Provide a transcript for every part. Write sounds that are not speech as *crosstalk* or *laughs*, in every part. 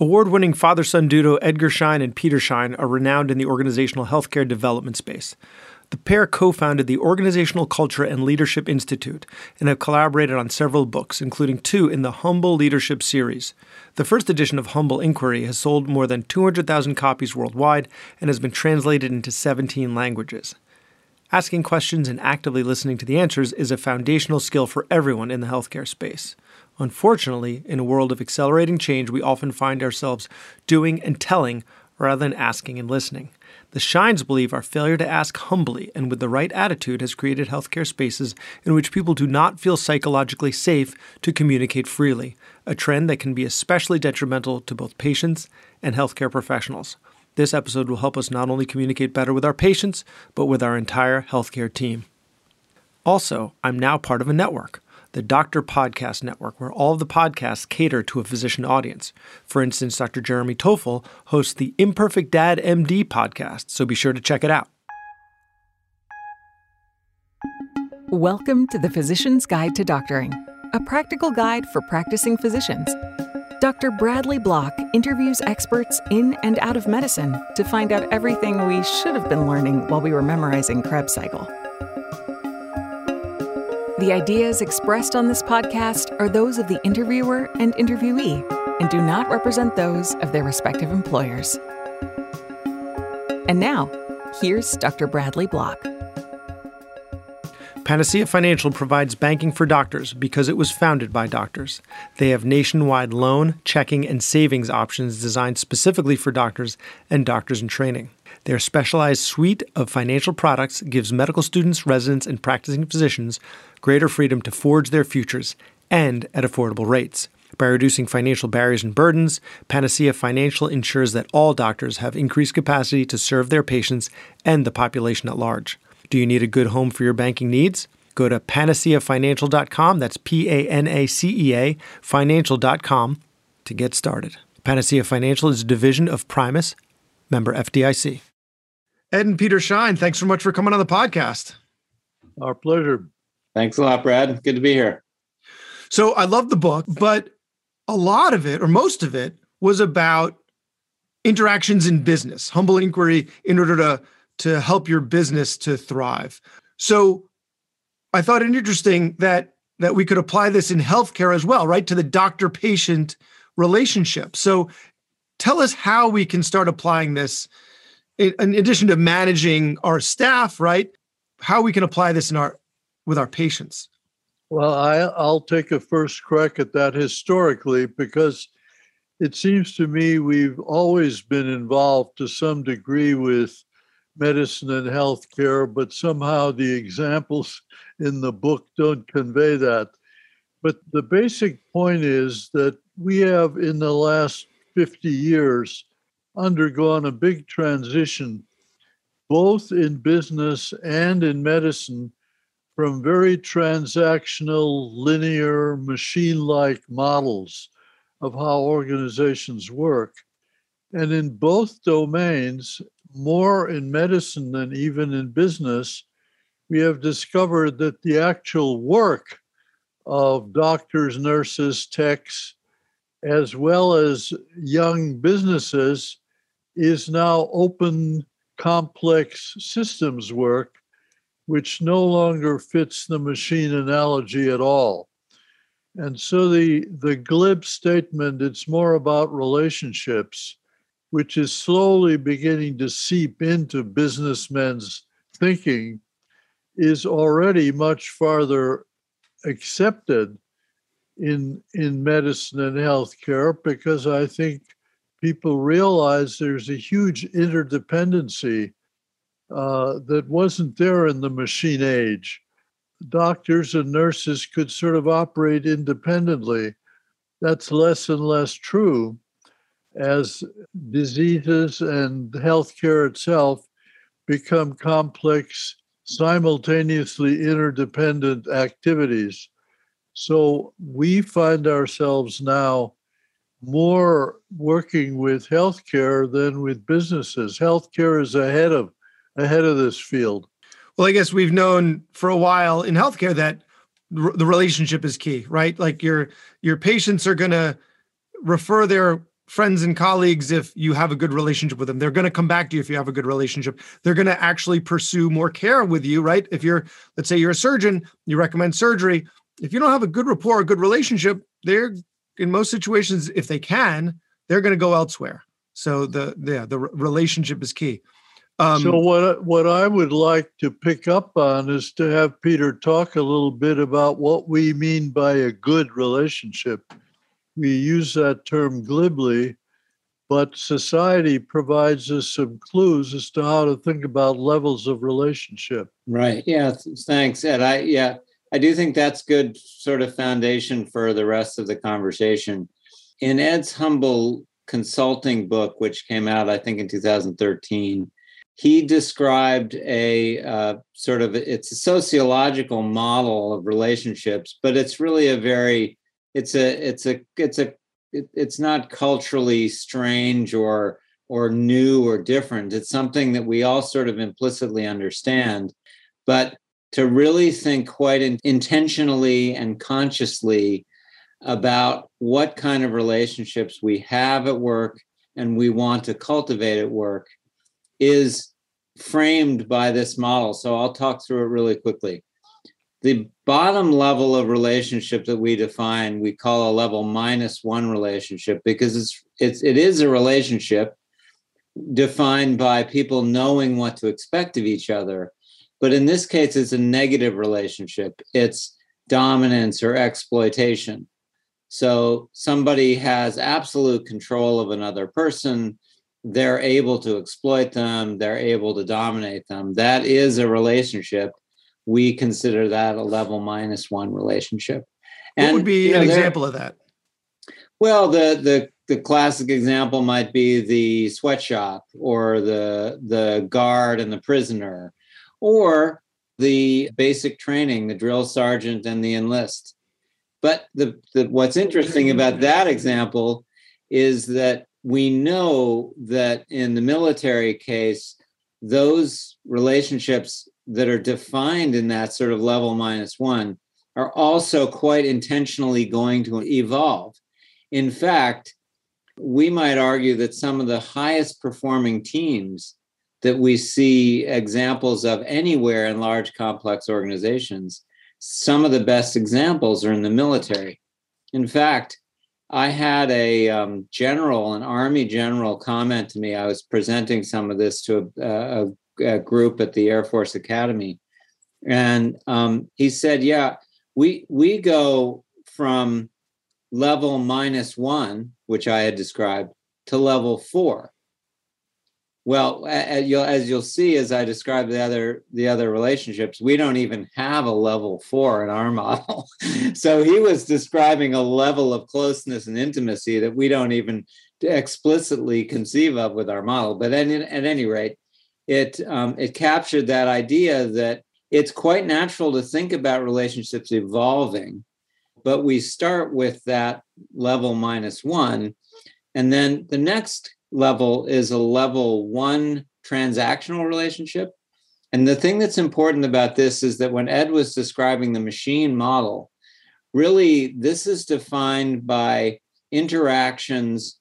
Award winning father son duo Edgar Schein and Peter Schein are renowned in the organizational healthcare development space. The pair co founded the Organizational Culture and Leadership Institute and have collaborated on several books, including two in the Humble Leadership series. The first edition of Humble Inquiry has sold more than 200,000 copies worldwide and has been translated into 17 languages. Asking questions and actively listening to the answers is a foundational skill for everyone in the healthcare space. Unfortunately, in a world of accelerating change, we often find ourselves doing and telling rather than asking and listening. The Scheins believe our failure to ask humbly and with the right attitude has created healthcare spaces in which people do not feel psychologically safe to communicate freely, a trend that can be especially detrimental to both patients and healthcare professionals. This episode will help us not only communicate better with our patients, but with our entire healthcare team. Also, I'm now part of a network the Doctor Podcast Network, where all of the podcasts cater to a physician audience. For instance, Dr. Jeremy Toffel hosts the Imperfect Dad MD podcast, so be sure to check it out. Welcome to the Physician's Guide to Doctoring, a practical guide for practicing physicians. Dr. Bradley Block interviews experts in and out of medicine to find out everything we should have been learning while we were memorizing Krebs cycle. The ideas expressed on this podcast are those of the interviewer and interviewee and do not represent those of their respective employers. And now, here's Dr. Bradley Block. Panacea Financial provides banking for doctors because it was founded by doctors. They have nationwide loan, checking, and savings options designed specifically for doctors and doctors in training. Their specialized suite of financial products gives medical students, residents, and practicing physicians greater freedom to forge their futures and at affordable rates. By reducing financial barriers and burdens, Panacea Financial ensures that all doctors have increased capacity to serve their patients and the population at large. Do you need a good home for your banking needs? Go to panaceafinancial.com, that's P A N A C E A, financial.com to get started. Panacea Financial is a division of Primis, member FDIC. Ed and Peter Schein, thanks so much for coming on the podcast. Our pleasure. Thanks a lot, Brad. Good to be here. So I love the book, but a lot of it, or most of it, was about interactions in business, humble inquiry in order to, to help your business to thrive. So I thought it interesting that that we could apply this in healthcare as well, right? To the doctor-patient relationship. So tell us how we can start applying this in, addition to managing our staff, right? How we can apply this in our with our patients? Well, I, I'll take a first crack at that historically because it seems to me we've always been involved to some degree with medicine and healthcare, but somehow the examples *laughs* in the book don't convey that. But the basic point is that we have, in the last 50 years, undergone a big transition, both in business and in medicine, from very transactional, linear, machine like models of how organizations work. And in both domains, more in medicine than even in business, we have discovered that the actual work of doctors, nurses, techs, as well as young businesses, is now open, complex systems work which no longer fits the machine analogy at all. And so the, the glib statement, it's more about relationships, which is slowly beginning to seep into businessmen's thinking, is already much farther accepted in, in medicine and healthcare because I think people realize there's a huge interdependency uh, that wasn't there in the machine age. Doctors and nurses could sort of operate independently. That's less and less true as diseases and healthcare itself become complex, simultaneously interdependent activities. So we find ourselves now more working with healthcare than with businesses. Healthcare is ahead of ahead of this field? Well, I guess we've known for a while in healthcare that the relationship is key, right? Like your your patients are going to refer their friends and colleagues if you have a good relationship with them. They're going to come back to you if you have a good relationship. They're going to actually pursue more care with you, right? If you're, let's say you're a surgeon, you recommend surgery. If you don't have a good rapport, a good relationship, they're in most situations, if they can, they're going to go elsewhere. So the yeah, the relationship is key. Um, so what what I would like to pick up on is to have Peter talk a little bit about what we mean by a good relationship. We use that term glibly, but society provides us some clues as to how to think about levels of relationship. Right. Yeah. Thanks, Ed. I yeah, I do think that's good sort of foundation for the rest of the conversation. In Ed's humble consulting book, which came out I think in 2013 he described a uh, sort of it's a sociological model of relationships but it's really a very it's a it's a it's a it's not culturally strange or or new or different it's something that we all sort of implicitly understand but to really think quite in, intentionally and consciously about what kind of relationships we have at work and we want to cultivate at work is framed by this model. So I'll talk through it really quickly. The bottom level of relationship that we define, we call a level minus one relationship because it's it's it is a relationship defined by people knowing what to expect of each other. But in this case, it's a negative relationship. It's dominance or exploitation. So somebody has absolute control of another person they're able to exploit them, they're able to dominate them. That is a relationship. We consider that a level minus one relationship. And, what would be you know, an example of that? Well, the the the classic example might be the sweatshop or the the guard and the prisoner, or the basic training, the drill sergeant and the enlist. But the, the what's interesting about that example is that we know that in the military case, those relationships that are defined in that sort of level minus one are also quite intentionally going to evolve. In fact, we might argue that some of the highest performing teams that we see examples of anywhere in large complex organizations, some of the best examples are in the military. In fact, I had a um, general, an army general, comment to me. I was presenting some of this to a, a, a group at the Air Force Academy, and um, he said, "Yeah, we we go from level minus one, which I had described, to level four. Well, as you'll, as you'll see, as I describe the other the other relationships, we don't even have a level four in our *laughs* model. so he was describing a level of closeness and intimacy that we don't even explicitly conceive of with our model. But at, at any rate, it um, it captured that idea that it's quite natural to think about relationships evolving, but we start with that level minus one, and then the next level is a level one transactional relationship. And the thing that's important about this is that when Ed was describing the machine model, really this is defined by interactions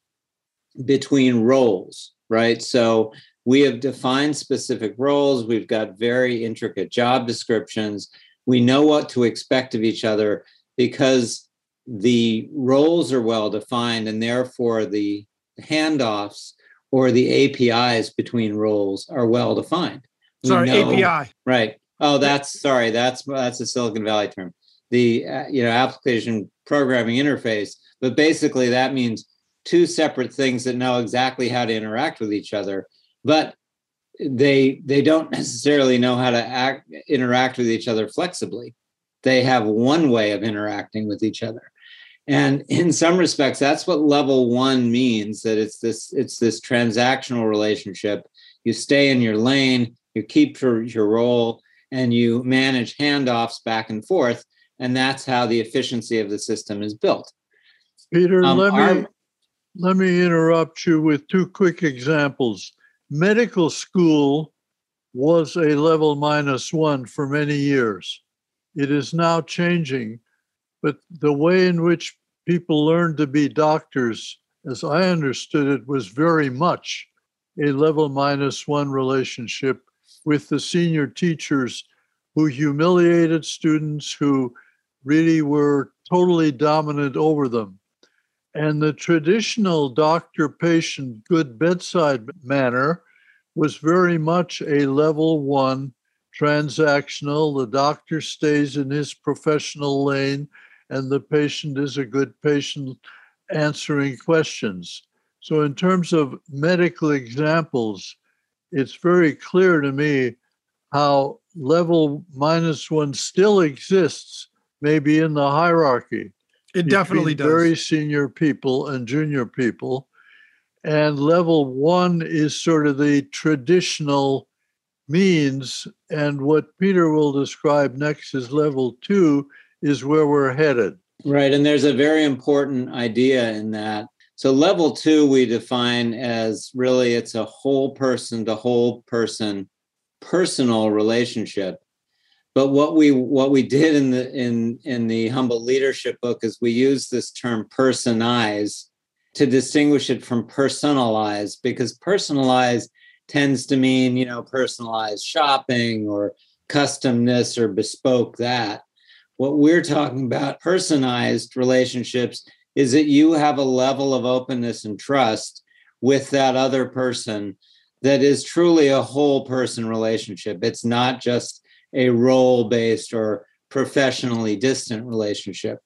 between roles, right? So we have defined specific roles, we've got very intricate job descriptions, we know what to expect of each other because the roles are well defined and therefore the handoffs or the APIs between roles are well defined. sorry, know, API. Right. Oh, that's sorry. That's that's a Silicon Valley term. The uh, you know application programming interface, but basically that means two separate things that know exactly how to interact with each other, but they they don't necessarily know how to act interact with each other flexibly. They have one way of interacting with each other and in some respects that's what level one means that it's this it's this transactional relationship. You stay in your lane you keep your, your role and you manage handoffs back and forth and that's how the efficiency of the system is built. Peter um, let our, me let me interrupt you with two quick examples. Medical school was a level minus one for many years. It is now changing but the way in which people learned to be doctors as I understood it, was very much a level minus one relationship with the senior teachers who humiliated students who really were totally dominant over them. And the traditional doctor patient good bedside manner was very much a level one transactional. The doctor stays in his professional lane, and the patient is a good patient answering questions. So, in terms of medical examples, it's very clear to me how level minus one still exists, maybe in the hierarchy. It definitely does. Very senior people and junior people. And level one is sort of the traditional means. And what Peter will describe next is level two is where we're headed. Right. And there's a very important idea in that. So, level two, we define as really it's a whole person to whole person personal relationship but what we what we did in the in in the humble leadership book is we use this term personize to distinguish it from personalize because personalize tends to mean you know personalized shopping or customness or bespoke that what we're talking about personalized relationships is that you have a level of openness and trust with that other person that is truly a whole person relationship it's not just a role based or professionally distant relationship.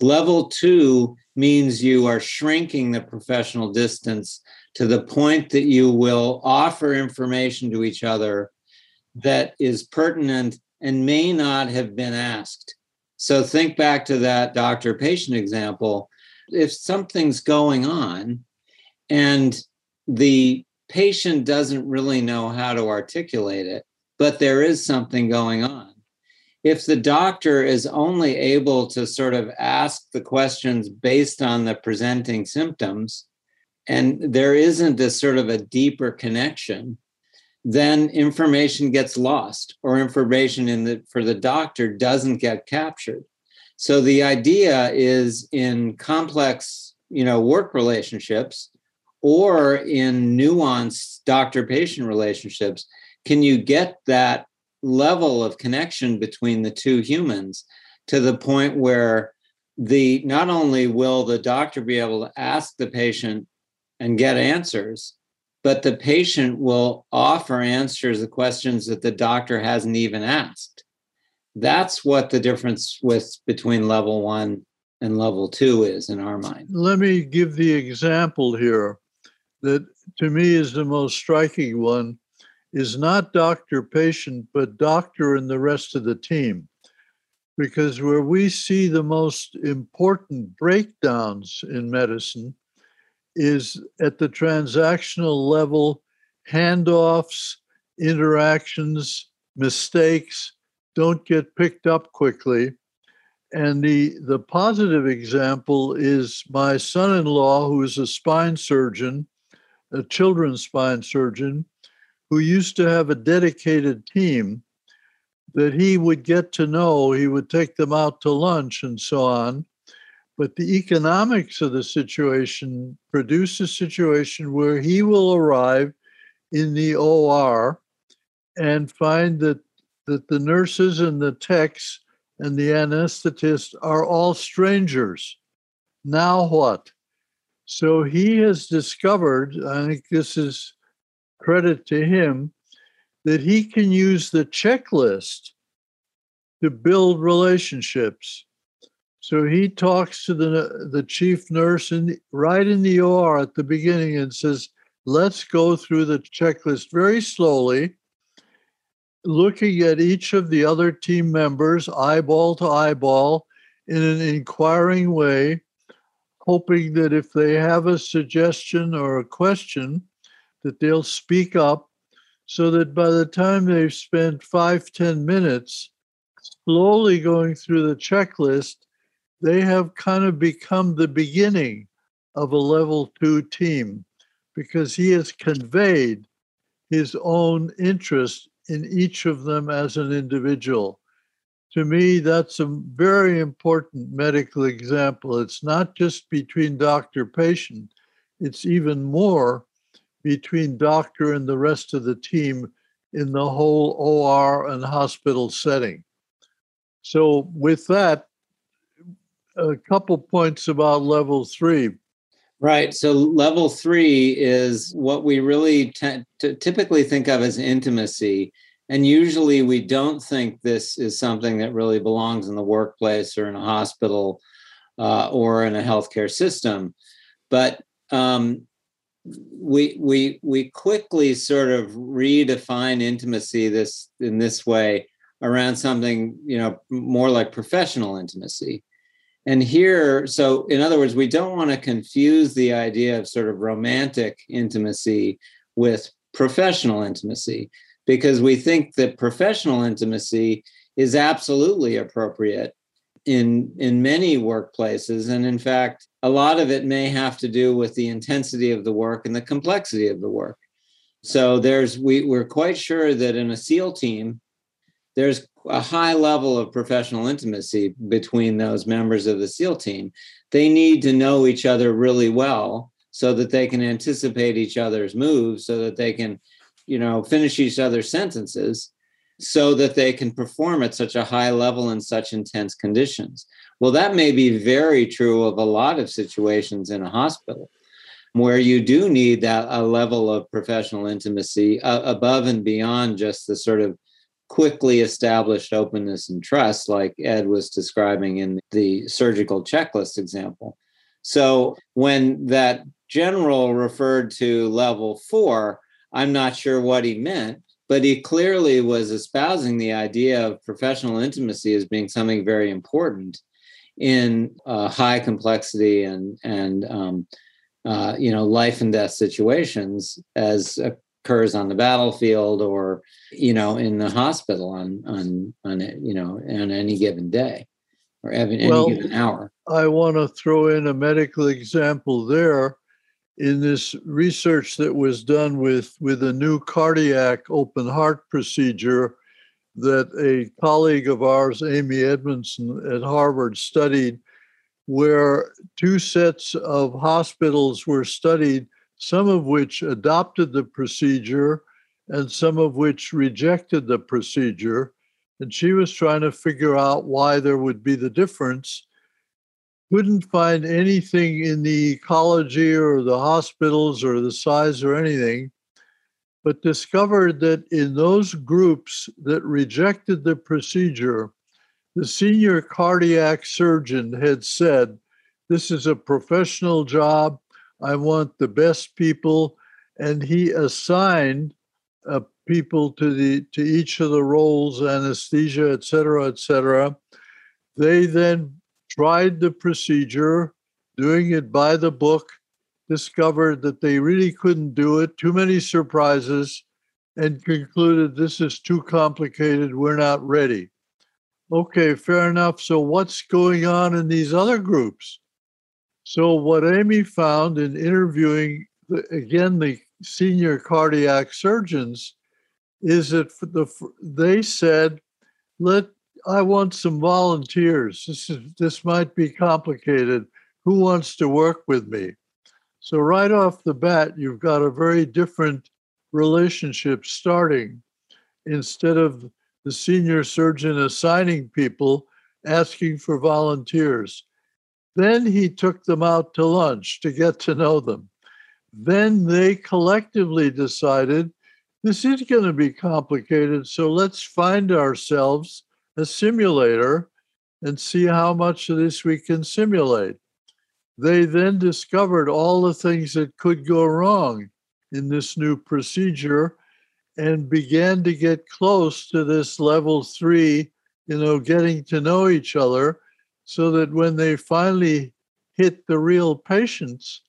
Level two means you are shrinking the professional distance to the point that you will offer information to each other that is pertinent and may not have been asked. So think back to that doctor patient example. If something's going on and the patient doesn't really know how to articulate it, but there is something going on. If the doctor is only able to sort of ask the questions based on the presenting symptoms, and there isn't this sort of a deeper connection, then information gets lost or information in the for the doctor doesn't get captured. So the idea is in complex, you know, work relationships or in nuanced doctor patient relationships can you get that level of connection between the two humans to the point where the not only will the doctor be able to ask the patient and get answers but the patient will offer answers to questions that the doctor hasn't even asked that's what the difference with between level 1 and level 2 is in our mind let me give the example here that to me is the most striking one is not doctor patient, but doctor and the rest of the team. Because where we see the most important breakdowns in medicine is at the transactional level, handoffs, interactions, mistakes don't get picked up quickly. And the, the positive example is my son in law, who is a spine surgeon, a children's spine surgeon, who used to have a dedicated team that he would get to know. He would take them out to lunch and so on. But the economics of the situation produce a situation where he will arrive in the OR and find that, that the nurses and the techs and the anesthetist are all strangers. Now what? So he has discovered, I think this is credit to him that he can use the checklist to build relationships. So he talks to the the chief nurse in, right in the OR at the beginning and says, "Let's go through the checklist very slowly, looking at each of the other team members eyeball to eyeball in an inquiring way, hoping that if they have a suggestion or a question, that they'll speak up so that by the time they've spent five ten minutes slowly going through the checklist, they have kind of become the beginning of a level two team because he has conveyed his own interest in each of them as an individual. To me, that's a very important medical example. It's not just between doctor patient, it's even more between doctor and the rest of the team in the whole OR and hospital setting. So, with that, a couple points about level three. Right. So, level three is what we really t- t- typically think of as intimacy. And usually we don't think this is something that really belongs in the workplace or in a hospital uh, or in a healthcare system. But um, we we we quickly sort of redefine intimacy this in this way around something you know more like professional intimacy and here so in other words we don't want to confuse the idea of sort of romantic intimacy with professional intimacy because we think that professional intimacy is absolutely appropriate in in many workplaces. And in fact a lot of it may have to do with the intensity of the work and the complexity of the work. So there's we, we're quite sure that in a seal team there's a high level of professional intimacy between those members of the seal team they need to know each other really well so that they can anticipate each other's moves so that they can you know finish each other's sentences so that they can perform at such a high level in such intense conditions. Well, that may be very true of a lot of situations in a hospital where you do need that a level of professional intimacy uh, above and beyond just the sort of quickly established openness and trust like Ed was describing in the surgical checklist example. So when that general referred to level 4, I'm not sure what he meant but he clearly was espousing the idea of professional intimacy as being something very important in uh, high complexity and and um, uh, you know life and death situations as occurs on the battlefield or you know in the hospital on on on you know on any given day or any, well, given hour. I want to throw in a medical example there in this research that was done with, with a new cardiac open heart procedure that a colleague of ours, Amy Edmondson at Harvard, studied, where two sets of hospitals were studied, some of which adopted the procedure and some of which rejected the procedure. And she was trying to figure out why there would be the difference couldn't find anything in the ecology or the hospitals or the size or anything, but discovered that in those groups that rejected the procedure, the senior cardiac surgeon had said, This is a professional job. I want the best people. And he assigned uh, people to the to each of the roles, anesthesia, et cetera, et cetera. They then tried the procedure, doing it by the book, discovered that they really couldn't do it, too many surprises, and concluded this is too complicated, we're not ready. Okay, fair enough. So, what's going on in these other groups? So, what Amy found in interviewing, the, again, the senior cardiac surgeons is that the, they said, let I want some volunteers. This is this might be complicated. Who wants to work with me? So right off the bat, you've got a very different relationship starting. Instead of the senior surgeon assigning people, asking for volunteers. Then he took them out to lunch to get to know them. Then they collectively decided this is going to be complicated, so let's find ourselves a simulator and see how much of this we can simulate. They then discovered all the things that could go wrong in this new procedure and began to get close to this level three, you know, getting to know each other so that when they finally hit the real patients,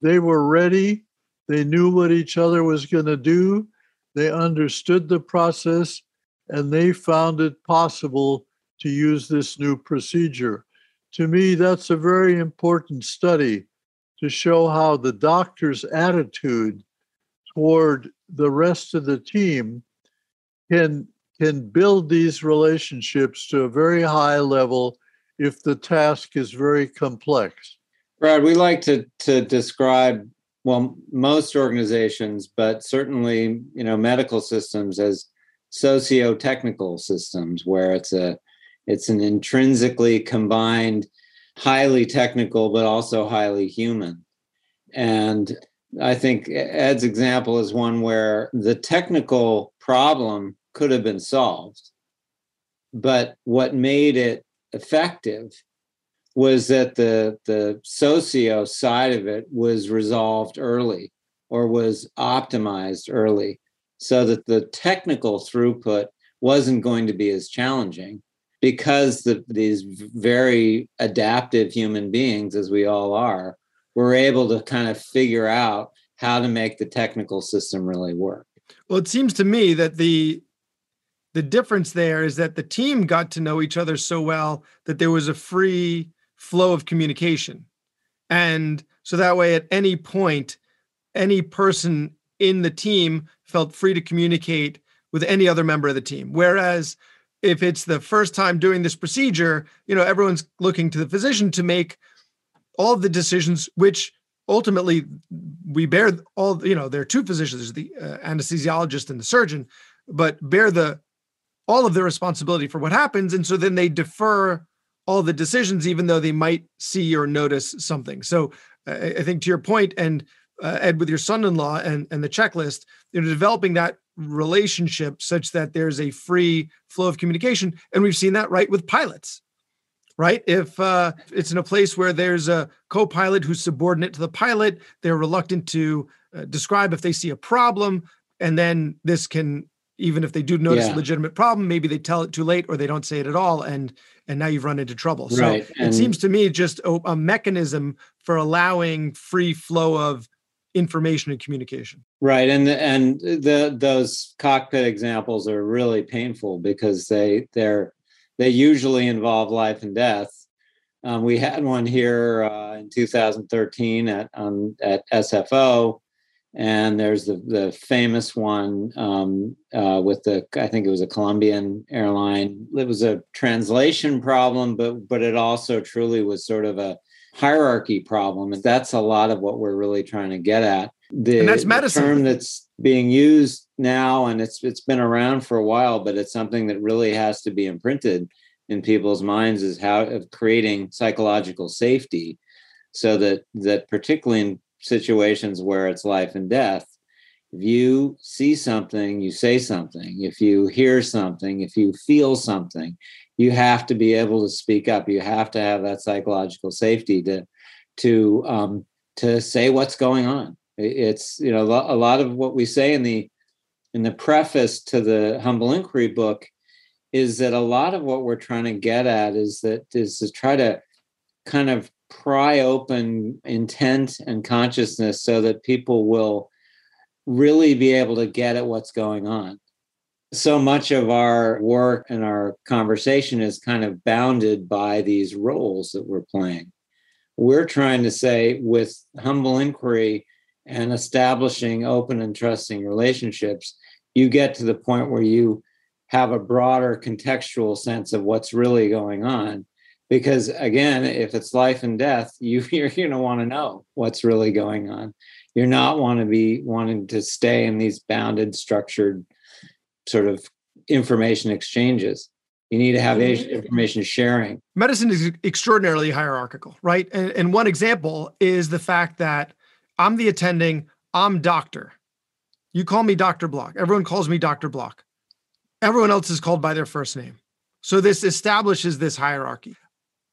they were ready. They knew what each other was going to do. They understood the process and they found it possible to use this new procedure. To me, that's a very important study to show how the doctor's attitude toward the rest of the team can can build these relationships to a very high level if the task is very complex. Brad, we like to to describe well, most organizations, but certainly, you know, medical systems as socio-technical systems where it's a it's an intrinsically combined highly technical but also highly human and i think ed's example is one where the technical problem could have been solved but what made it effective was that the the socio side of it was resolved early or was optimized early so that the technical throughput wasn't going to be as challenging because the, these very adaptive human beings, as we all are, were able to kind of figure out how to make the technical system really work. Well, it seems to me that the the difference there is that the team got to know each other so well that there was a free flow of communication. And so that way at any point any person in the team felt free to communicate with any other member of the team. Whereas if it's the first time doing this procedure, you know, everyone's looking to the physician to make all the decisions, which ultimately we bear all, you know, there are two physicians, the uh, anesthesiologist and the surgeon, but bear the all of the responsibility for what happens. And so then they defer all the decisions, even though they might see or notice something. So I think to your point, and uh, Ed, with your son-in-law and and the checklist, you know, developing that relationship such that there's a free flow of communication, and we've seen that right with pilots. Right. If uh, it's in a place where there's a co pilot who's subordinate to the pilot, they're reluctant to uh, describe if they see a problem. And then this can, even if they do notice yeah. a legitimate problem, maybe they tell it too late or they don't say it at all. And and now you've run into trouble. Right. So and it seems to me just a, a mechanism for allowing free flow of information and communication. Right, and and the those cockpit examples are really painful because they they're they usually involve life and death. Um, we had one here uh, in 2013 at um, at SFO, and there's the the famous one um, uh, with the I think it was a Colombian airline. It was a translation problem, but but it also truly was sort of a hierarchy problem. And that's a lot of what we're really trying to get at. The, and that's medicine. term that's being used now, and it's it's been around for a while, but it's something that really has to be imprinted in people's minds is how of creating psychological safety so that that particularly in situations where it's life and death if you see something you say something. If you hear something if you feel something you have to be able to speak up. You have to have that psychological safety to to um, to say what's going on. It's you know a lot of what we say in the in the preface to the humble inquiry book is that a lot of what we're trying to get at is that is to try to kind of pry open intent and consciousness so that people will really be able to get at what's going on so much of our work and our conversation is kind of bounded by these roles that we're playing. We're trying to say, with humble inquiry and establishing open and trusting relationships, you get to the point where you have a broader contextual sense of what's really going on. Because again, if it's life and death, *laughs* you, you're going to want to know what's really going on. You're not want to be wanting to stay in these bounded, structured sort of information exchanges. You need to have mm-hmm. information sharing. Medicine is extraordinarily hierarchical, right? And, and one example is the fact that I'm the attending, I'm doctor. You call me Dr. Block. Everyone calls me Dr. Block. Everyone else is called by their first name. So this establishes this hierarchy.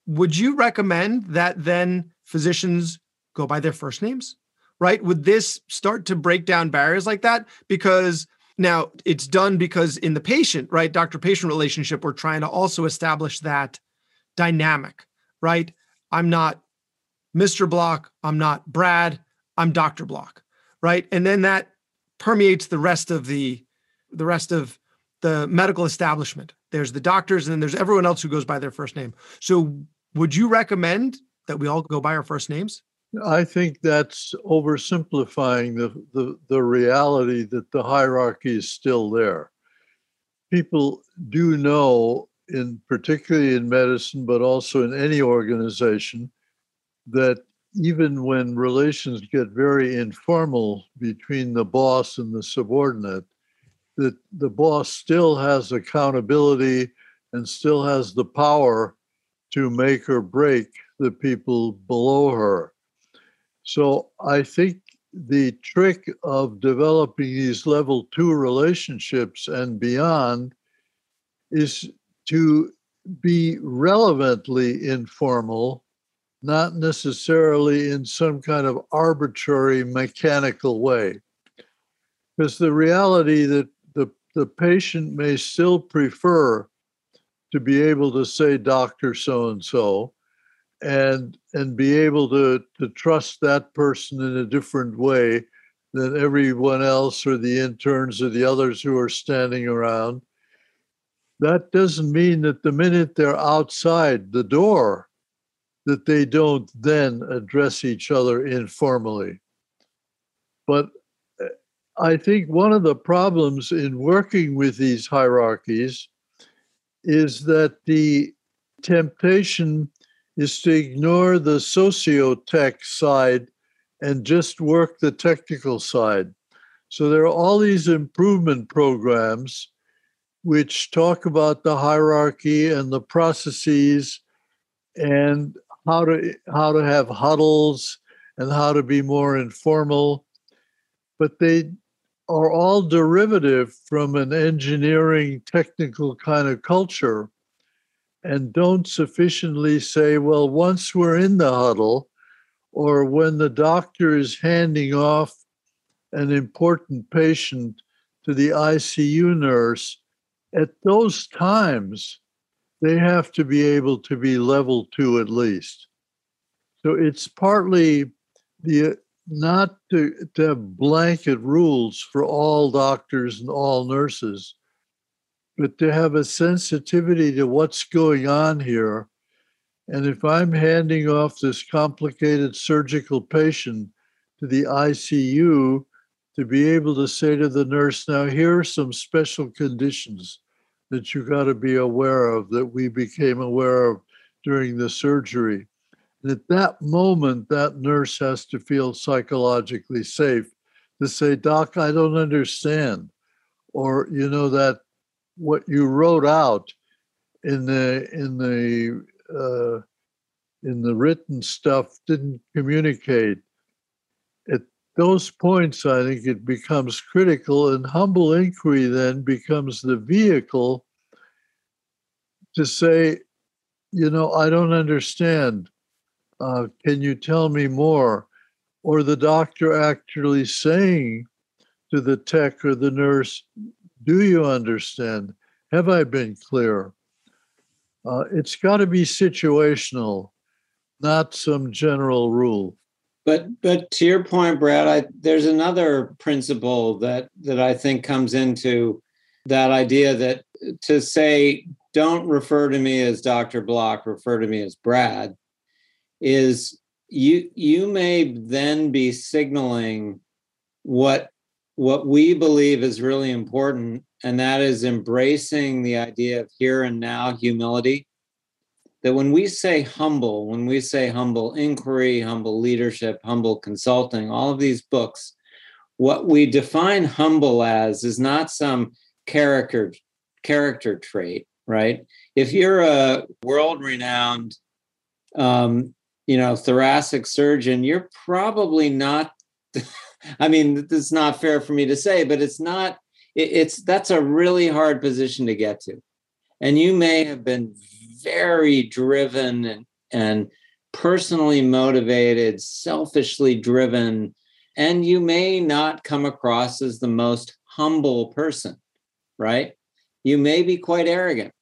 Would you recommend that then physicians go by their first names? Right? Would this start to break down barriers like that? Because now, it's done because in the patient, right, doctor patient relationship, we're trying to also establish that dynamic, right? I'm not Mr. Block, I'm not Brad, I'm Dr. Block, right? And then that permeates the rest of the the rest of the medical establishment. There's the doctors and then there's everyone else who goes by their first name. So would you recommend that we all go by our first names? I think that's oversimplifying the, the, the reality that the hierarchy is still there. People do know, in particularly in medicine, but also in any organization, that even when relations get very informal between the boss and the subordinate, that the boss still has accountability and still has the power to make or break the people below her. So I think the trick of developing these level two relationships and beyond is to be relevantly informal, not necessarily in some kind of arbitrary mechanical way. Because the reality that the, the patient may still prefer to be able to say doctor so and so and and be able to to trust that person in a different way than everyone else or the interns or the others who are standing around. That doesn't mean that the minute they're outside the door that they don't then address each other informally. But uh, i think one of the problems in working with these hierarchies is that the temptation is to ignore the socio-tech side and just work the technical side. So there are all these improvement programs which talk about the hierarchy and the processes and how to how to have huddles and how to be more informal but they are all derivative from an engineering technical kind of culture and don't sufficiently say, well, once we're in the huddle, or when the doctor is handing off an important patient to the ICU nurse, at those times, they have to be able to be level two at least. So it's partly the not to, to have blanket rules for all doctors and all nurses, but to have a sensitivity to what's going on here. And if I'm handing off this complicated surgical patient to the ICU, to be able to say to the nurse, now here are some special conditions that you got to be aware of that we became aware of during the surgery. At that moment, that nurse has to feel psychologically safe to say, Doc, I don't understand. Or, you know, that what you wrote out in the in the uh, in the written stuff didn't communicate. At those points, I think it becomes critical, and humble inquiry then becomes the vehicle to say, you know, I don't understand uh, can you tell me more? Or the doctor actually saying to the tech or the nurse, Do you understand? Have I been clear? Uh, it's got to be situational, not some general rule. But but to your point, Brad, I, there's another principle that that I think comes into that idea that to say don't refer to me as Dr. Block, refer to me as Brad is you you may then be signaling what what we believe is really important and that is embracing the idea of here and now humility. That when we say humble when we say humble inquiry humble leadership humble consulting all of these books what we define humble as is not some character character trait right? If you're a world renowned um, you know thoracic surgeon you're probably not *laughs* i mean it's not fair for me to say but it's not it, it's that's a really hard position to get to. And you may have been very driven and, and personally motivated selfishly driven and you may not come across as the most humble person right? You may be quite arrogant.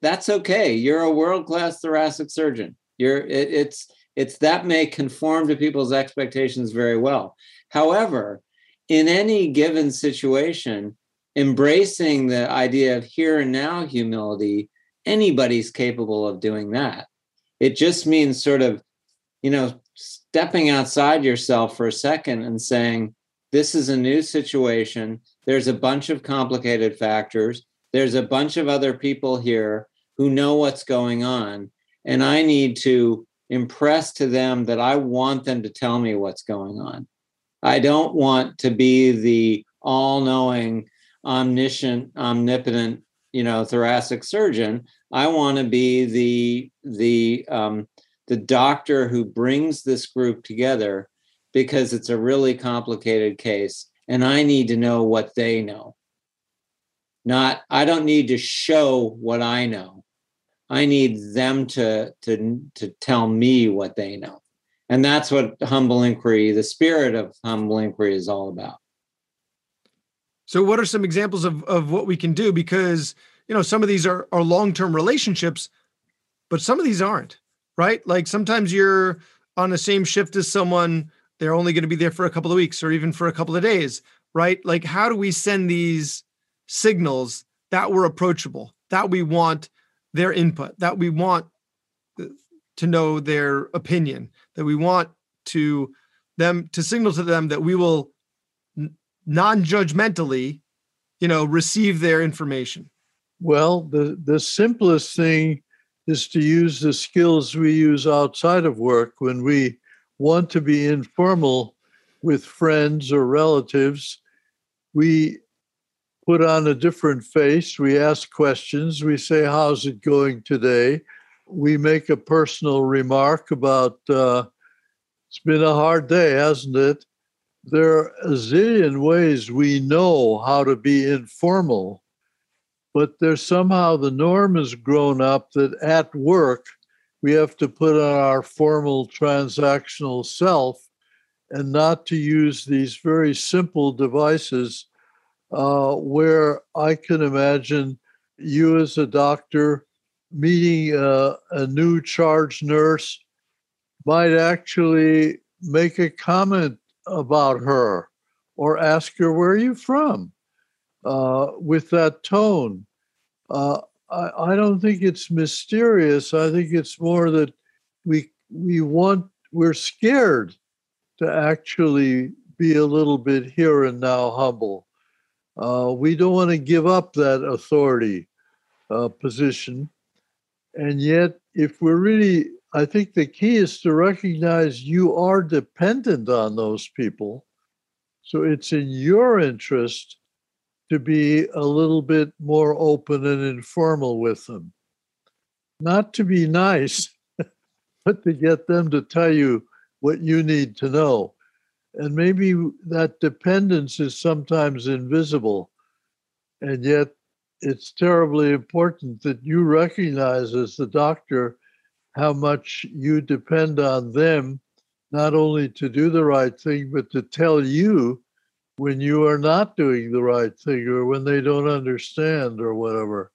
That's okay. You're a world class thoracic surgeon. You're it, it's it's that may conform to people's expectations very well. However, in any given situation, embracing the idea of here and now humility, anybody's capable of doing that. It just means sort of, you know, stepping outside yourself for a second and saying, this is a new situation. There's a bunch of complicated factors. There's a bunch of other people here who know what's going on. And I need to impress to them that I want them to tell me what's going on. I don't want to be the all-knowing, omniscient, omnipotent, you know, thoracic surgeon. I want to be the the um, the doctor who brings this group together because it's a really complicated case, and I need to know what they know. Not, I don't need to show what I know. I need them to to to tell me what they know. And that's what humble inquiry, the spirit of humble inquiry is all about. So what are some examples of, of what we can do? Because, you know, some of these are, are long-term relationships, but some of these aren't, right? Like sometimes you're on the same shift as someone, they're only going to be there for a couple of weeks or even for a couple of days, right? Like how do we send these signals that we're approachable, that we want their input, that we want to know their opinion, that we want to them to signal to them that we will non-judgmentally, you know, receive their information? Well, the the simplest thing is to use the skills we use outside of work when we want to be informal with friends or relatives. We put on a different face. We ask questions. We say, How's it going today? We make a personal remark about, uh, It's been a hard day, hasn't it? There are a zillion ways we know how to be informal, but there's somehow the norm has grown up that at work, we have to put on our formal transactional self and not to use these very simple devices uh, where I can imagine you as a doctor meeting uh, a new charge nurse might actually make a comment about her or ask her, Where are you from? Uh, with that tone. Uh, I, I don't think it's mysterious. I think it's more that we we want we're scared to actually be a little bit here and now humble. Uh, we don't want to give up that authority uh, position. And yet, if we're really, I think the key is to recognize you are dependent on those people. So it's in your interest to be a little bit more open and informal with them. Not to be nice, *laughs* but to get them to tell you what you need to know. And maybe that dependence is sometimes invisible. And yet, it's terribly important that you recognize as the doctor how much you depend on them, not only to do the right thing, but to tell you when you are not doing the right thing or when they don't understand or whatever.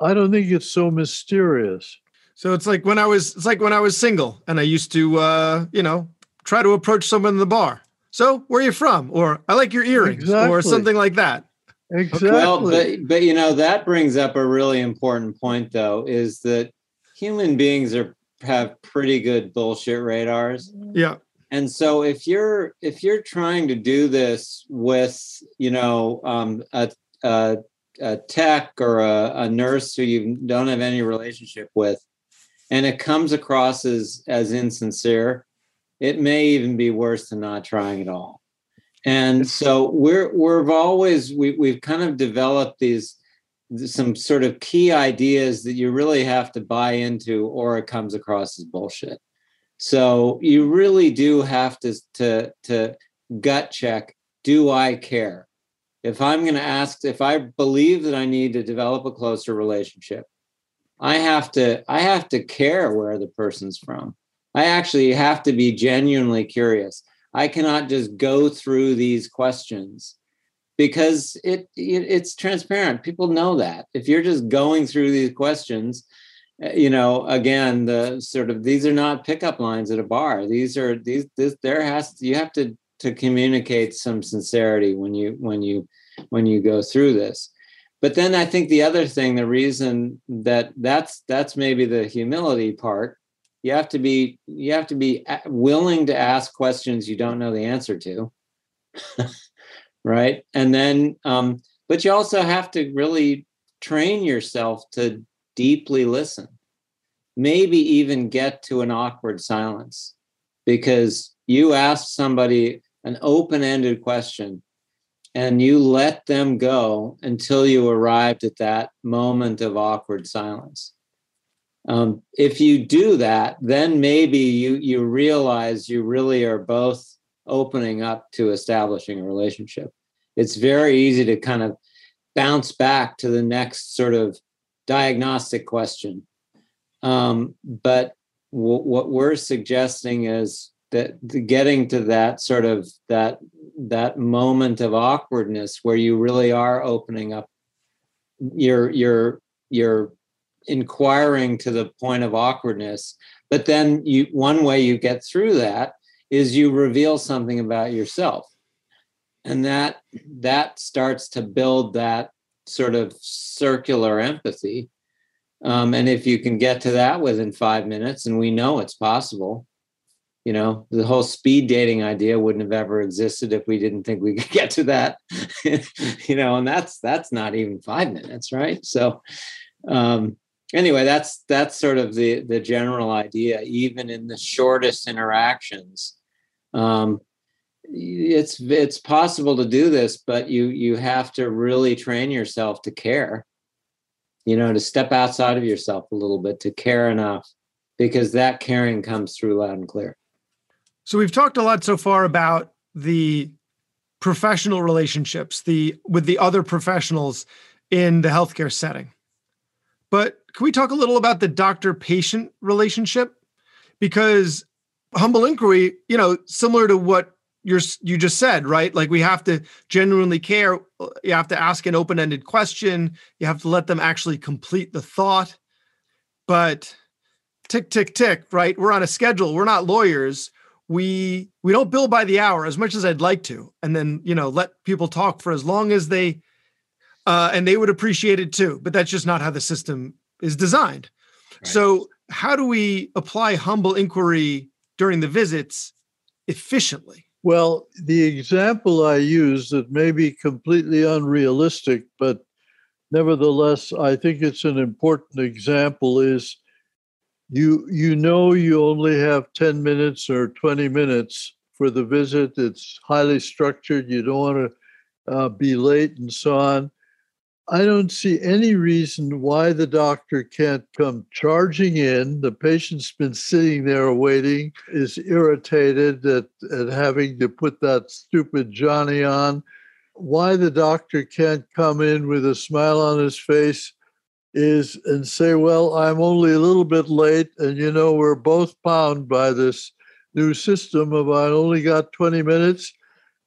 I don't think it's so mysterious. So it's like when I was it's like when I was single and I used to uh, you know, try to approach someone in the bar. So, where are you from? Or I like your earrings exactly. or something like that. Exactly. Well, but but you know that brings up a really important point though is that human beings are have pretty good bullshit radars. Yeah. And so if you're if you're trying to do this with, you know, um, a, a, a tech or a, a nurse who you don't have any relationship with, and it comes across as as insincere, it may even be worse than not trying at all. And so we're we've always we we've kind of developed these some sort of key ideas that you really have to buy into or it comes across as bullshit. So you really do have to to to gut check do I care? If I'm going to ask if I believe that I need to develop a closer relationship, I have to I have to care where the person's from. I actually have to be genuinely curious. I cannot just go through these questions because it, it, it's transparent. People know that. If you're just going through these questions, eh, you know, again, the sort of these are not pickup lines at a bar. These are these this there has to, you have to to communicate some sincerity when you when you when you go through this. But then I think the other thing, the reason that that's that's maybe the humility part you have to be you have to be willing to ask questions you don't know the answer to. *laughs* Right? And then um, but you also have to really train yourself to deeply listen. Maybe even get to an awkward silence. Because you ask somebody an open-ended question and you let them go until you arrived at that moment of awkward silence um, if you do that then maybe you you realize you really are both opening up to establishing a relationship. It's very easy to kind of bounce back to the next sort of diagnostic question. Um, but w- what we're suggesting is that getting to that sort of that that moment of awkwardness where you really are opening up your your you're inquiring to the point of awkwardness but then you one way you get through that is you reveal something about yourself. And that that starts to build that sort of circular empathy. Um, and if you can get to that within five minutes and we know it's possible you know the whole speed dating idea wouldn't have ever existed if we didn't think we could get to that *laughs* you know and that's that's not even five minutes right? So um anyway that's that's sort of the the general idea even in the shortest interactions. Um it's it's possible to do this but you you have to really train yourself to care. You know to step outside of yourself a little bit to care enough because that caring comes through loud and clear. So we've talked a lot so far about the professional relationships, the with the other professionals in the healthcare setting. But can we talk a little about the doctor-patient relationship? Because humble inquiry, you know, similar to what you're you just said, right? Like we have to genuinely care. You have to ask an open-ended question. You have to let them actually complete the thought. But tick tick tick, right? We're on a schedule. We're not lawyers we we don't bill by the hour as much as I'd like to, and then you know let people talk for as long as they uh, and they would appreciate it too. But that's just not how the system is designed. Right. So how do we apply humble inquiry during the visits efficiently? Well, the example I use that may be completely unrealistic, but nevertheless, I think it's an important example is you you know you only have 10 minutes or 20 minutes for the visit it's highly structured you don't want to uh, be late and so on i don't see any reason why the doctor can't come charging in the patient's been sitting there waiting is irritated at, at having to put that stupid johnny on why the doctor can't come in with a smile on his face is and say, well, I'm only a little bit late, and you know, we're both bound by this new system of I only got 20 minutes,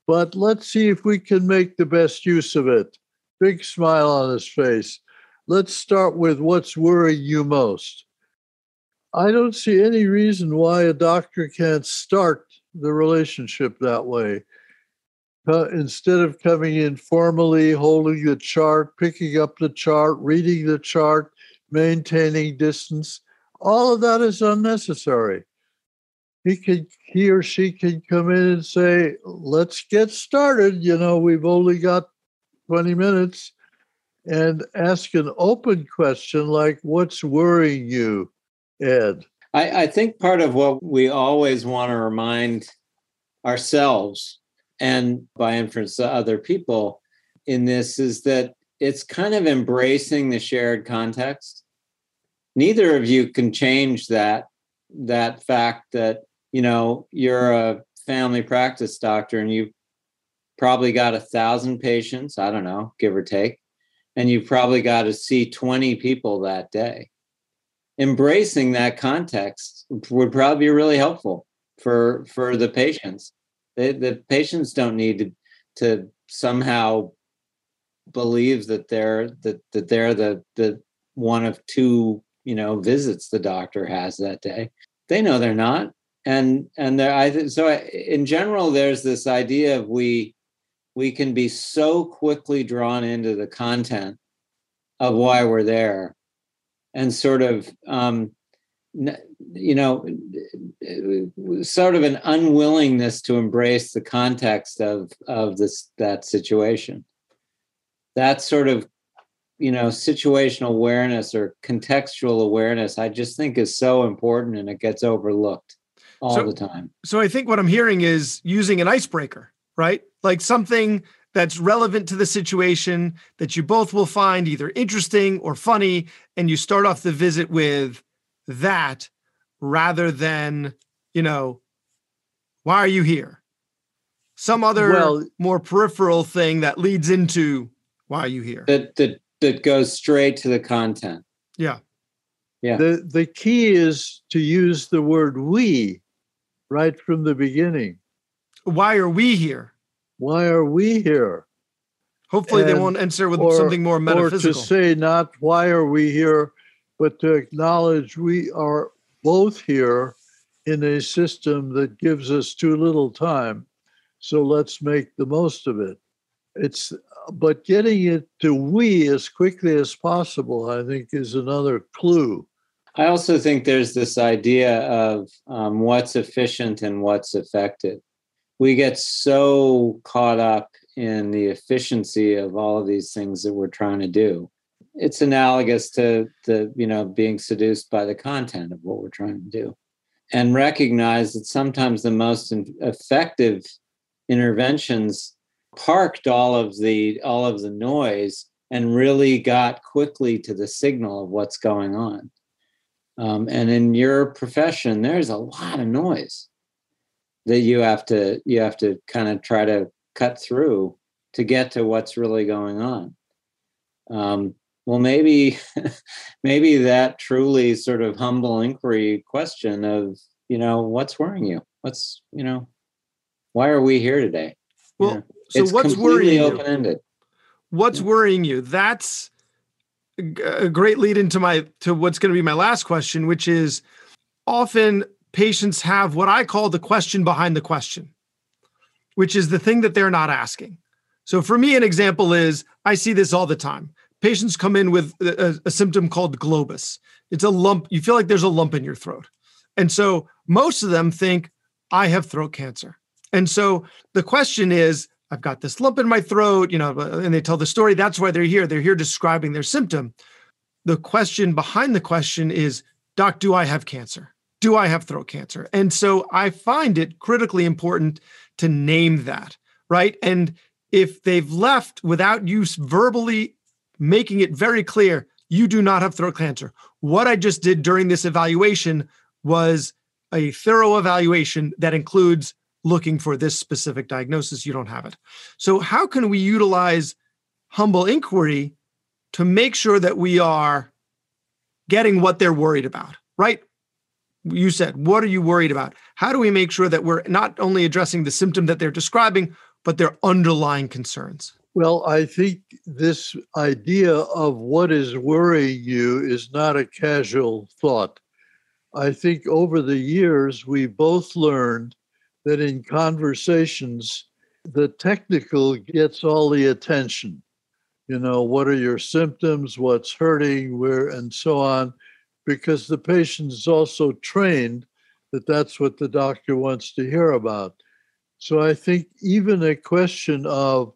but let's see if we can make the best use of it. Big smile on his face. Let's start with what's worrying you most. I don't see any reason why a doctor can't start the relationship that way uh, instead of coming in formally, holding the chart, picking up the chart, reading the chart, maintaining distance, all of that is unnecessary. He can, he or she can come in and say, "Let's get started." You know, we've only got twenty minutes, and ask an open question like, "What's worrying you, Ed?" I, I think part of what we always want to remind ourselves and by inference to other people in this is that it's kind of embracing the shared context neither of you can change that that fact that you know you're a family practice doctor and you've probably got a thousand patients i don't know give or take. And you've probably got to see 20 people that day. Embracing that context would probably be really helpful for for the patients. The, the patients don't need to, to somehow believe that they're that, that they're the the one of two you know visits the doctor has that day. They know they're not, and and there I so in general there's this idea of we we can be so quickly drawn into the content of why we're there and sort of um, you know, sort of an unwillingness to embrace the context of of this that situation. That sort of you know situational awareness or contextual awareness i just think is so important and it gets overlooked all so, the time so i think what i'm hearing is using an icebreaker right? Like something that's relevant to the situation that you both will find either interesting or funny and you start off the visit with that rather than you know why are you here? Some other well, more peripheral thing that leads into why are you here? That that that goes straight to the content. Yeah. Yeah. The the key is to use the word we right from the beginning why are we here? Why are we here? Hopefully and, they won't answer with or, something more metaphysical or to say not why are we here but to acknowledge we are both here in a system that gives us too little time. So let's make the most of it. It's but getting it to we as quickly as possible i think is another clue. I also think there's this idea of um, what's efficient and what's effective we get so caught up in the efficiency of all of these things that we're trying to do. It's analogous to the you know being seduced by the content of what we're trying to do and recognize that sometimes the most effective interventions parked all of the all of the noise and really got quickly to the signal of what's going on. Um, and in your profession there's a lot of noise that you have to you have to kind of try to cut through to get to what's really going on. Um, well maybe *laughs* maybe that truly sort of humble inquiry question of you know what's worrying you? What's you know why are we here today? Well know, so it's what's worrying open-ended you? what's yeah. worrying you? That's a great lead into my to what's going to be my last question which is often patients have what i call the question behind the question which is the thing that they're not asking so for me an example is i see this all the time patients come in with a, a, symptom called globus. It's a lump. You feel like there's a lump in your throat. And so most of them think, I have throat cancer. And so the question is, I've got this lump in my throat, you know, uh, and they tell the story. That's why they're here. They're here describing their symptom. The question behind the question is, Doc, do I have cancer? Do I have throat cancer? And so I find it critically important to name that, right? And if they've left without you verbally making it very clear you do not have throat cancer. What I just did during this evaluation was a thorough evaluation that includes looking for this specific diagnosis. You don't have it. So, how can we utilize humble inquiry to make sure that we are getting what they're worried about, right? You said, what are you worried about? How do we make sure that we're not only addressing the symptom that they're describing, but their underlying concerns? Well, I think this idea of what is worrying you is not a casual thought. I think over the years, we both learned that in conversations, the technical gets all the attention. You know, what are your symptoms, what's hurting, where, and so on, because the patient is also trained that that's what the doctor wants to hear about. So I think even a question of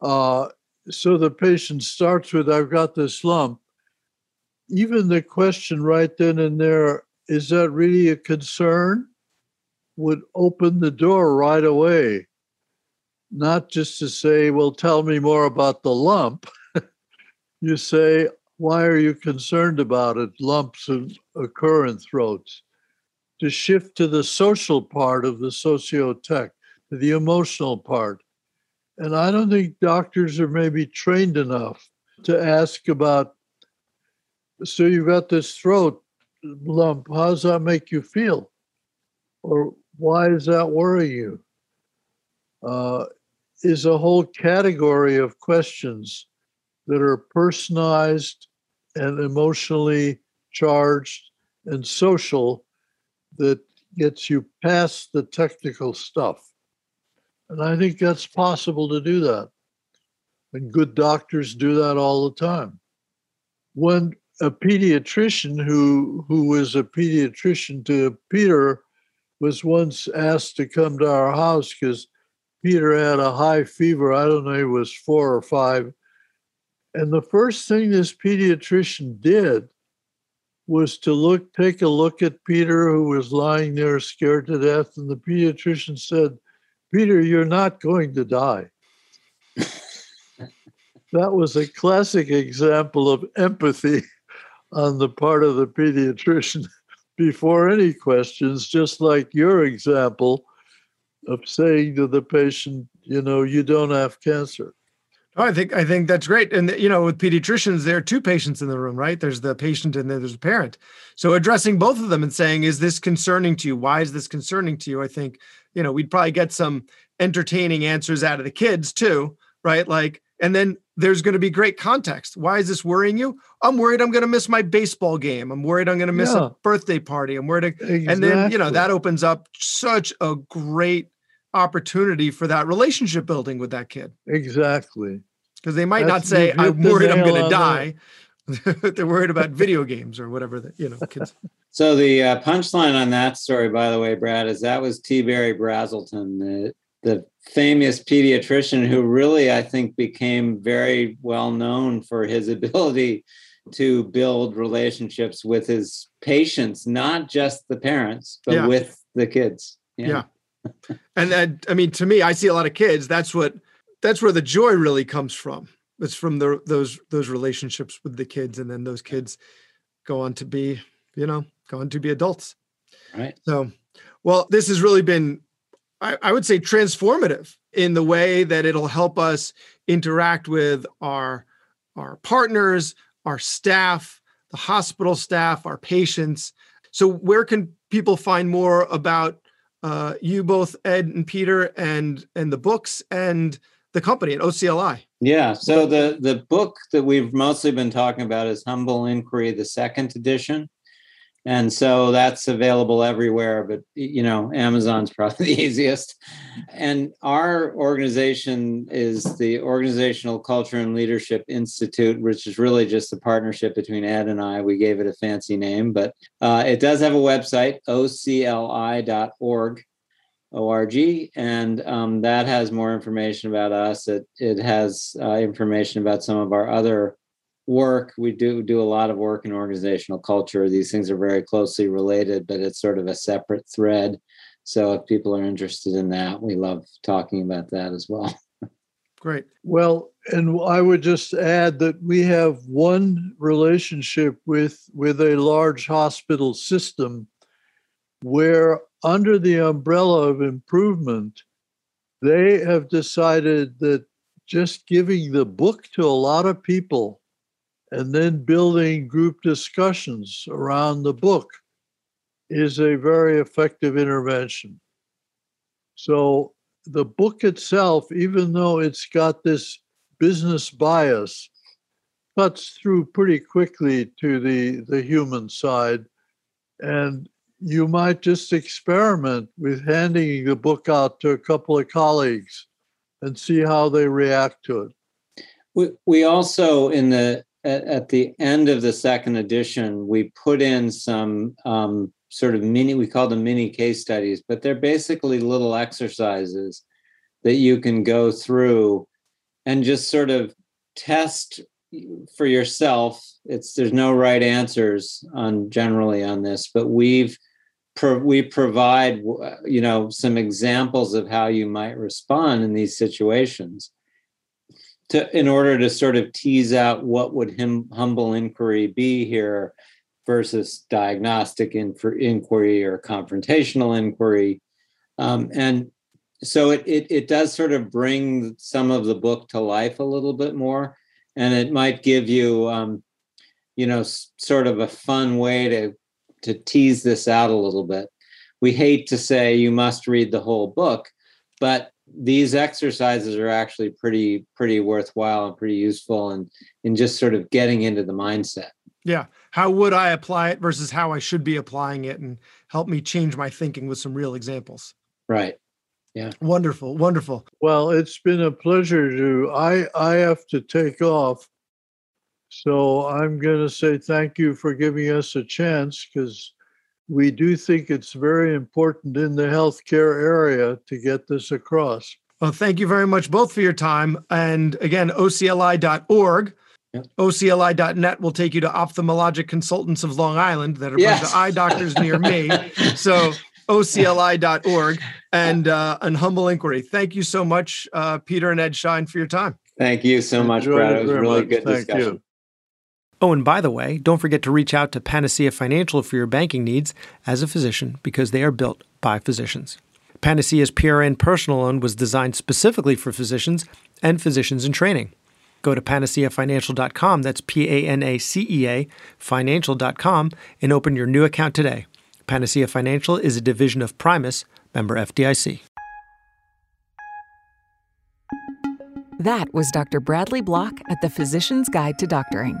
uh, so the patient starts with, I've got this lump. Even the question right then and there, is that really a concern? Would open the door right away. Not just to say, well, tell me more about the lump. *laughs* you say, why are you concerned about it? Lumps occur in throats. To shift to the social part of the sociotech, to the emotional part and I don't think doctors are maybe trained enough to ask about so you've got this throat lump, how does that make you feel? Or why does that worry you? Uh, is a whole category of questions that are personalized and emotionally charged and social that gets you past the technical stuff. And I think that's possible to do that. And good doctors do that all the time. When a pediatrician who who was a pediatrician to Peter was once asked to come to our house because Peter had a high fever. I don't know, he was four or five. And the first thing this pediatrician did was to look, take a look at Peter, who was lying there scared to death. And the pediatrician said, Peter, you're not going to die. *laughs* that was a classic example of empathy on the part of the pediatrician *laughs* before any questions, just like your example of saying to the patient, you know, you don't have cancer. Oh, I think I think that's great. And you know, with pediatricians, there are two patients in the room, right? There's the patient and then there's a parent. So addressing both of them and saying, "Is this concerning to you? Why is this concerning to you?" I think you know we'd probably get some entertaining answers out of the kids too, right? Like, and then there's going to be great context. Why is this worrying you? I'm worried I'm going to miss my baseball game. I'm worried I'm going to miss yeah. a birthday party. I'm worried, exactly. and then you know that opens up such a great opportunity for that relationship building with that kid. Exactly. Because they might That's, not say, I'm worried I'm going to die. *laughs* They're worried about video games or whatever the, you know, kids. So the uh, punchline on that story, by the way, Brad, is that was T. Berry Brazelton, the, the famous pediatrician who really, I think, became very well known for his *laughs* ability to build relationships with his patients, not just the parents, but yeah. with the kids. Yeah. yeah and that i mean to me i see a lot of kids that's what that's where the joy really comes from. It's from the, those those relationships with the kids and then those kids go on to be you know go on to be adults. Right. So well this has really been I, I would say transformative in the way that it'll help us interact with our our partners our staff the hospital staff our patients. So where can people find more about uh, you both Ed and Peter and and the books and the company at OCLI. Yeah. So the the book that we've mostly been talking about is Humble Inquiry, the second edition and so that's available everywhere but you know amazon's *laughs* probably the easiest. And our organization is the organizational culture and leadership institute which is really just a partnership between ed and i. We gave it a fancy name but uh, it does have a website ocli.org org and um, that has more information about us. It, it has uh, information about some of our other work. We do do a lot of work in organizational culture. These things are very closely related but it's sort of a separate thread. So if people are interested in that we love talking about that as well. *laughs* Great. Well and i would just add that we have one relationship with with a large hospital system where under the umbrella of improvement they have decided that just giving the book to a lot of people and then building group discussions around the book is a very effective intervention. So the book itself, even though it's got this business bias, cuts through pretty quickly to the, the human side. And you might just experiment with handing the book out to a couple of colleagues and see how they react to it. We, we also, in the at, at, the end of the second edition, we put in some um, sort of mini, we call them mini case studies, but they're basically little exercises that you can go through and just sort of test for yourself. It's there's no right answers on generally on this, but we've pro, we provide you know some examples of how you might respond in these situations to in order to sort of tease out what would him, humble inquiry be here versus diagnostic in, inquiry or confrontational inquiry. Um, and so it, it it does sort of bring some of the book to life a little bit more. And it might give you um, you know sort of a fun way to to tease this out a little bit. We hate to say you must read the whole book but these exercises are actually pretty pretty worthwhile and pretty useful and in just sort of getting into the mindset. Yeah. How would i apply it versus how i should be applying it and help me change my thinking with some real examples. Right. Yeah. Wonderful. Wonderful. Well it's been a pleasure to i i have to take off. So i'm going to say thank you for giving us a chance because we do think it's very important in the healthcare area to get this across. Well, thank you very much both for your time. And again, ocli.org Yep. OCLI.net will take you to ophthalmologic consultants of Long Island that are Yes. bunch eye doctors near me. *laughs* So OCLI.org and uh, an humble inquiry. Thank you so much, uh, Peter and Ed Schein, for your time. Thank you so much, Enjoyed Brad. it It was very really much. good Thank discussion. you. Oh, and by the way, don't forget to reach out to Panacea Financial for your banking needs as a physician because they are built by physicians. Panacea's PRN personal loan was designed specifically for physicians and physicians in training. Go to panaceafinancial.com, that's P A N A C E A, financial.com, and open your new account today. Panacea Financial is a division of Primis, member FDIC. That was Dr. Bradley Block at the Physician's Guide to Doctoring.